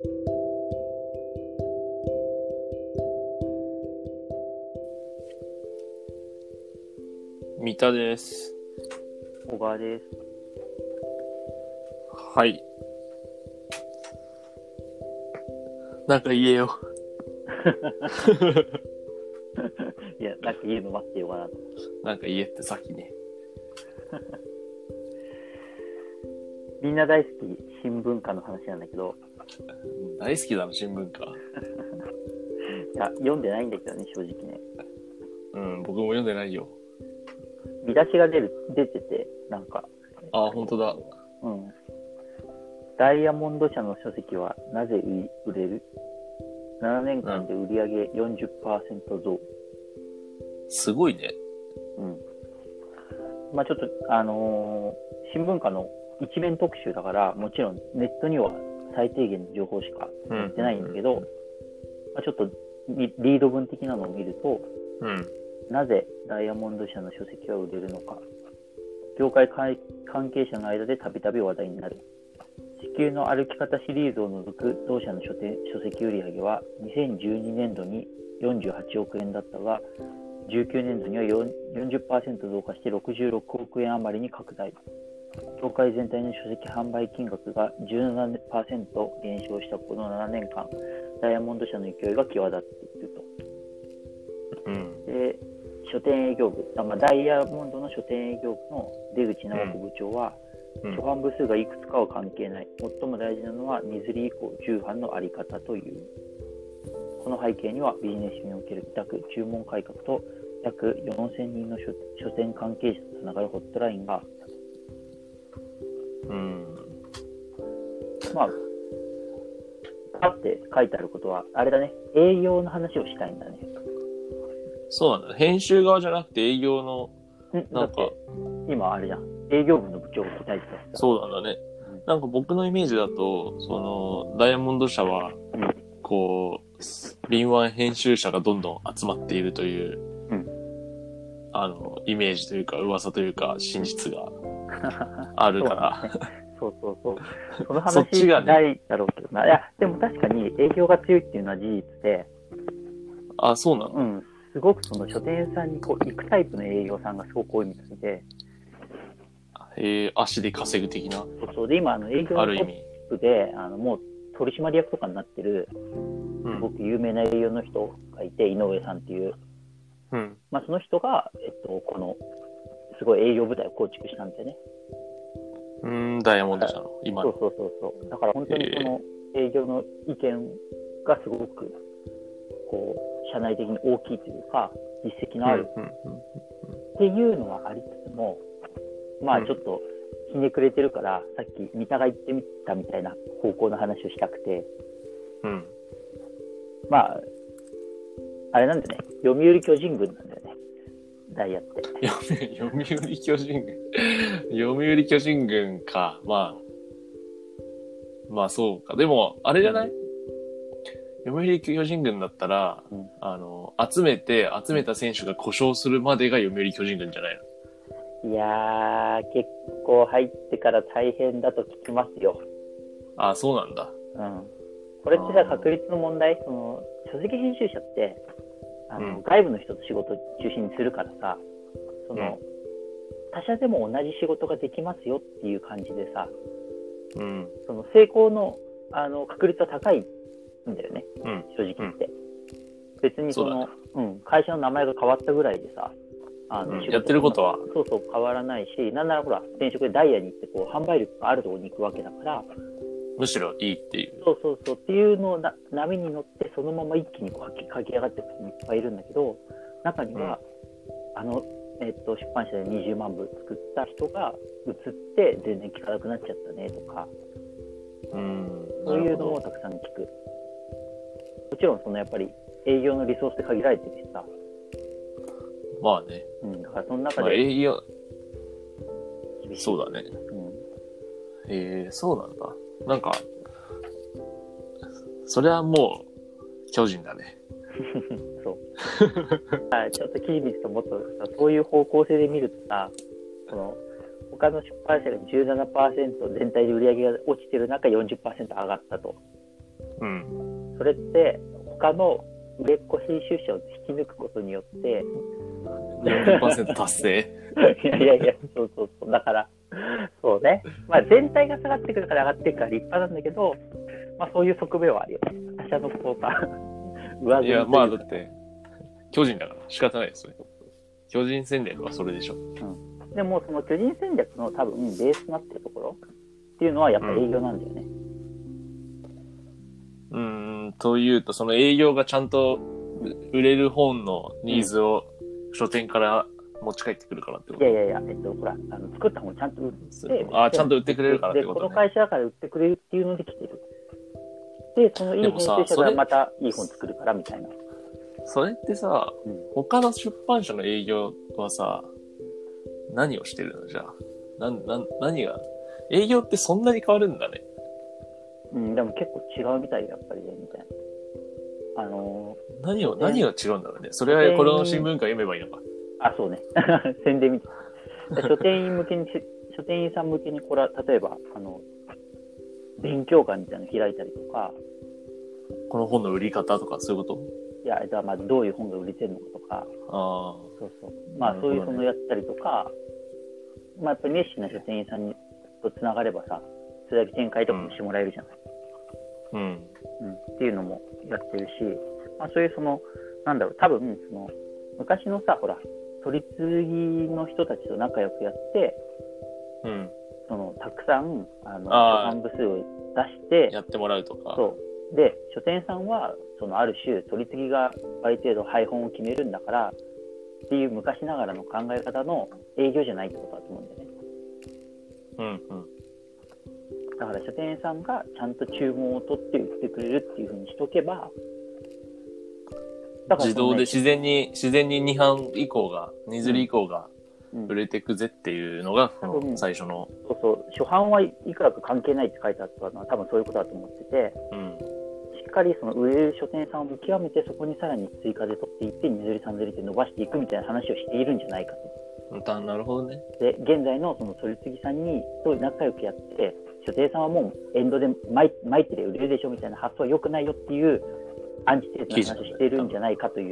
三田です。小川です。はい。なんか言えよ。いや、なんか言うの待ってようかなと。なんか言えってさっきね。みんな大好き新聞課の話なんだけど、大好きだな、新聞か。いや、読んでないんだけどね、正直ね。うん、僕も読んでないよ。見出しが出る、出てて、なんか、あ、本当だ。うん。ダイヤモンド社の書籍はなぜ売れる ?7 年間で売り上げ40%増。すごいね。うん。まあちょっと、あのー新聞課の一面特集だから、もちろんネットには最低限の情報しかうん載ってないんだけど、まあ、ちょっとリリード文的なのを見ると、うん。なぜダイヤモンド社の書籍は売れるのか、業界関関係者の間でたびたび話題になる。地球の歩き方シリーズを除く同社の書店書籍売上は2012年度に48億円だったが、19年度には4 40%増加して66億円余りに拡大。業界全体の書籍販売金額が17%減少したこの7年間、ダイヤモンド社の勢いが際立っていると。うん。で書店営業部、あまあ、ダイヤモンドの書店営業部の出口直子部長は、うん初版部数がいくつかは関係ない、最も大事なのは2釣り以降重版のあり方という。この背景にはビジネスにおける委託、注文改革と約4000人の書書店関係者とつながるホットラインが。うん。まあ、パって書いてあることは、あれだね、営業の話をしたいんだね。そうなんだ。編集側じゃなくて営業の、なんか、今あれじゃん、営業部の部長が答えてた。そうなんだねうん。なんか僕のイメージだと、その、ダイヤモンド社は、うんこう、敏腕編集者がどんどん集まっているという、うんあの、イメージというか、噂というか、真実が あるから、そうそうそう。その話ないだろうけどな。いや、でも確かに営業が強いっていうのは事実で、あ、そうなの？うん、すごくその書店さんにこう行くタイプの営業さんがすごく多いみたいで、えー、足で稼ぐ的な、そうそうで、今、あの営業のトッ。プで、あのもう取締役とかになってる、うん。すごく有名な営業の人がいて、井上さんっていう、うん。まあ、その人が、えっと、この、すごい営業部隊を構築したんだよね。うーん、ダイヤモンド社の、今の。そうそうそうそう。だから本当にその営業の意見がすごく、こう、社内的に大きいというか、実績のあるっていうのはありつつも、まうんあちょっとひねくれてるから、さっき三田が言ってみたみたいな方向の話をしたくて、うん。うん。まあ、あれなんだよね、読売巨人軍なんだよね、ダイヤって。読売巨人軍。読売巨人軍か。まあ。まあそうか。でも、あれじゃない？読売巨人軍だったら、うんあの、集めて、集めた選手が故障するまでが読売巨人軍じゃないの？いやー、結構入ってから大変だと聞きますよ。あ、そうなんだ。うん。これってさ、確率の問題？その、書籍編集者って、あの、うん外部の人と仕事中心にするからさ、その、うん他社でも同じ仕事ができますよっていう感じでさ、うん。その成功のあの確率は高いんだよね、うん。正直言って。別にそのそううん、会社の名前が変わったぐらいでさ、あうんやってることはそうそう変わらないし、なんならほら、転職でダイヤに行ってこう販売力があるところに行くわけだから、むしろいいっていう。そうそうそうっていうのをな波に乗って、そのまま一気にこう駆け駆け上がってる人もいっぱいいるんだけど、中には、あの、えっと、出版社で20万部作った人が移って全然効かなくなっちゃったねとか、うん。そういうのもたくさん聞く。もちろん、そのやっぱり営業のリソースって限られてるしさ、どまあね。うん、だからその中まあで営業。そうだね。うん。ええそうなんだ。なんか、それはもう、巨人だね。そう。あちょっとキービスともっとさ、そういう方向性で見るとさ、その、他の出版社が17%全体で売り上げが落ちてる中40%上がったと。うん。それって、他の売れっ子編集者を引き抜くことによって、40%達成？いやいやいや、そうそうそう。だから、そうね。まあ全体が下がってくるから上がっていくから立派なんだけど、まあそういう側面はあるよね。他社のこうさ、上積みといや、かまあだって、巨人だから仕方ないですよ。巨人戦略はそれでしょ。でもその巨人戦略の多分ベースとなってるところっていうのはやっぱ営業なんだよね。うーん、というと、その営業がちゃんと売れる本のニーズを書店から持ち帰ってくるからってこといやいやいや、えっと、ほら、あの作った本ちゃんと売って、あ、ちゃんと売ってくれるからってで、ことね。この会社だから売ってくれるっていうので来てる。で、そのいい編集者がまたいい本作るからみたいな。それってさ、うん他の出版社の営業はさ、何をしてるの？じゃあ。なん、なん、何が、営業ってそんなに変わるんだね。うん、でも結構違うみたいよやっぱりね、みたいな。あの何を、ね何が違うんだろうね。それはこれの新聞から読めばいいのか。ーあ、そうね。宣伝みたい。書店員向けに、書店員さん向けに、これは例えば、あの、勉強会みたいなの開いたりとか、この本の売り方とかそういうこと？いや、じゃあまあどういう本が売れてるのかとか、あそうそう。まあねそういうそのやったりとか、まあやっぱり熱心な書店員さんにとつながればさ、それだけ展開とかもしてもらえるじゃない。あ。うん。うん、っていうのもやってるし、まあ、そういうその、なんだろう、多分その昔のさ、ほら、取り次ぎの人たちと仲良くやって、うん。そのたくさんあの初版部数を出して、やってもらうとか。そうで書店さんはそのある種、取り次ぎがある程度配本を決めるんだからっていう昔ながらの考え方の営業じゃないってことだと思うんだよね。うんうん。だから書店さんがちゃんと注文を取って売ってくれるっていうふうにしとけば、だから自動で自然に、自然に2版以降が、2釣り以降がうん売れてくぜっていうのが、この多分最初の、そうそう、初版はいくらか関係ないって書いてあったのは多分そういうことだと思ってて、うん。しっかりその売れる書店さんを見極めて、そこにさらに追加で取っていって、2釣り3釣りって伸ばしていくみたいな話をしているんじゃないかと。だなるほどね。で、現在のその取り次ぎさんにと仲良くやって、書店さんはもうエンドで巻いてで売れるでしょみたいな発想は良くないよっていうアンチテーズな話をしてるんじゃないかという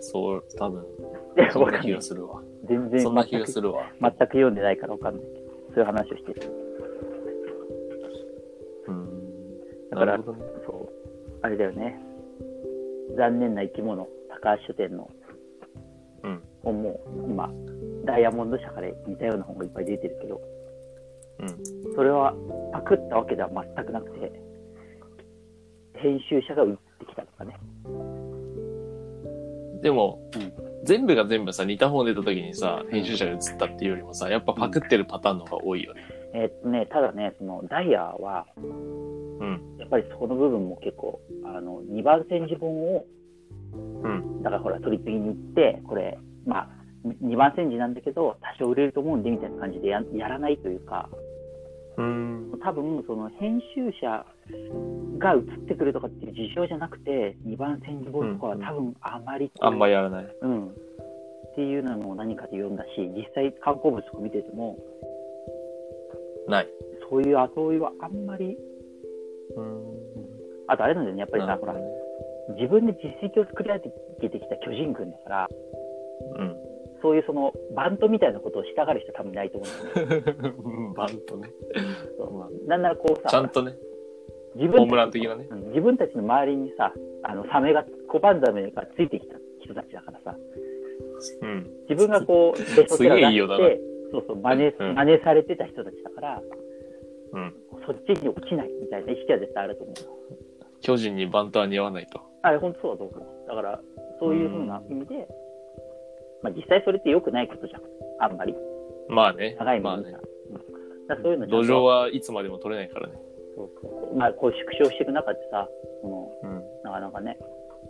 そう、多分、でそんな気がするわ。全然そんな気がするわ。全く読んでないからわかんないけど、そういう話をしてる。うん。だからね。そう、あれだよね。残念な生き物、高橋書店のうん。本も今、ダイヤモンド社から似たような本がいっぱい出てるけど、うん。それはパクったわけでは全くなくて、編集者が売ってきたとかね。でも、うん全部が全部さ、似た本出た時にさ、編集者が映ったっていうよりもさ、やっぱパクってるパターンの方が多いよね。えーっとね、ただね、そのダイヤは、うん。やっぱりそこの部分も結構、あの、2番煎じ本を、うん。だからほら、取り次ぎに行って、これ、まあ、2番煎じなんだけど、多少売れると思うんで、みたいな感じでややらないというか、うん。多分その編集者が映ってくるとかっていう事象じゃなくて、2番煎じ本とかは多分あまりこう、あんまやらない。うん。っていうのも何かで読んだし、実際観光物とか見てても、ない。そういう後追いはあんまり、うん。あとあれなんだよね、やっぱりさ、ほら自分で実績を作り上げてきた巨人軍だから、うん。そういうそのバントみたいなことをしたがる人は多分いないと思うんだよ ね。バンとね。なんならこうさちゃん、とね、自分ホームラン的なね。うん自分たちの周りにさ、あのサメが、小判ザメがついてきた人たちだからさ、うん。自分がこう、ベストセラーそうそう、真似、うん真似されてた人たちだから、うん。そっちに落ちないみたいな意識は絶対あると思う。巨人にバントは似合わないと。あれ、本当そうだと思う。だから、そういうふうな意味で、まあ実際それって良くないことじゃん。あんまり。まあね。長い目にさ。まあね。そういうの土壌はいつまでも取れないからね。そうまあ、こう縮小していく中でさ、そのうん。なかなかね、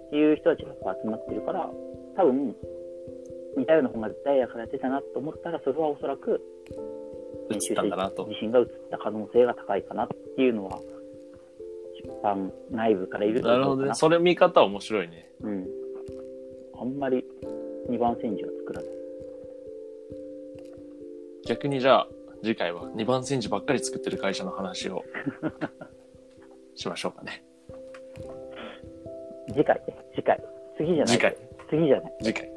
っていう人たちが集まってるから、多分似たような本がダイヤから出たなと思ったら、それはおそらく映ったんだなと。自身が映った可能性が高いかなっていうのは、出版内部からいると思うかな。なるほどね。それ見方面白いね。うん。あんまり2番煎じは作らない。逆にじゃあ、次回は2番煎じばっかり作ってる会社の話を しましょうかね。次回ね、次回。次じゃない。次回、次じゃない。次回。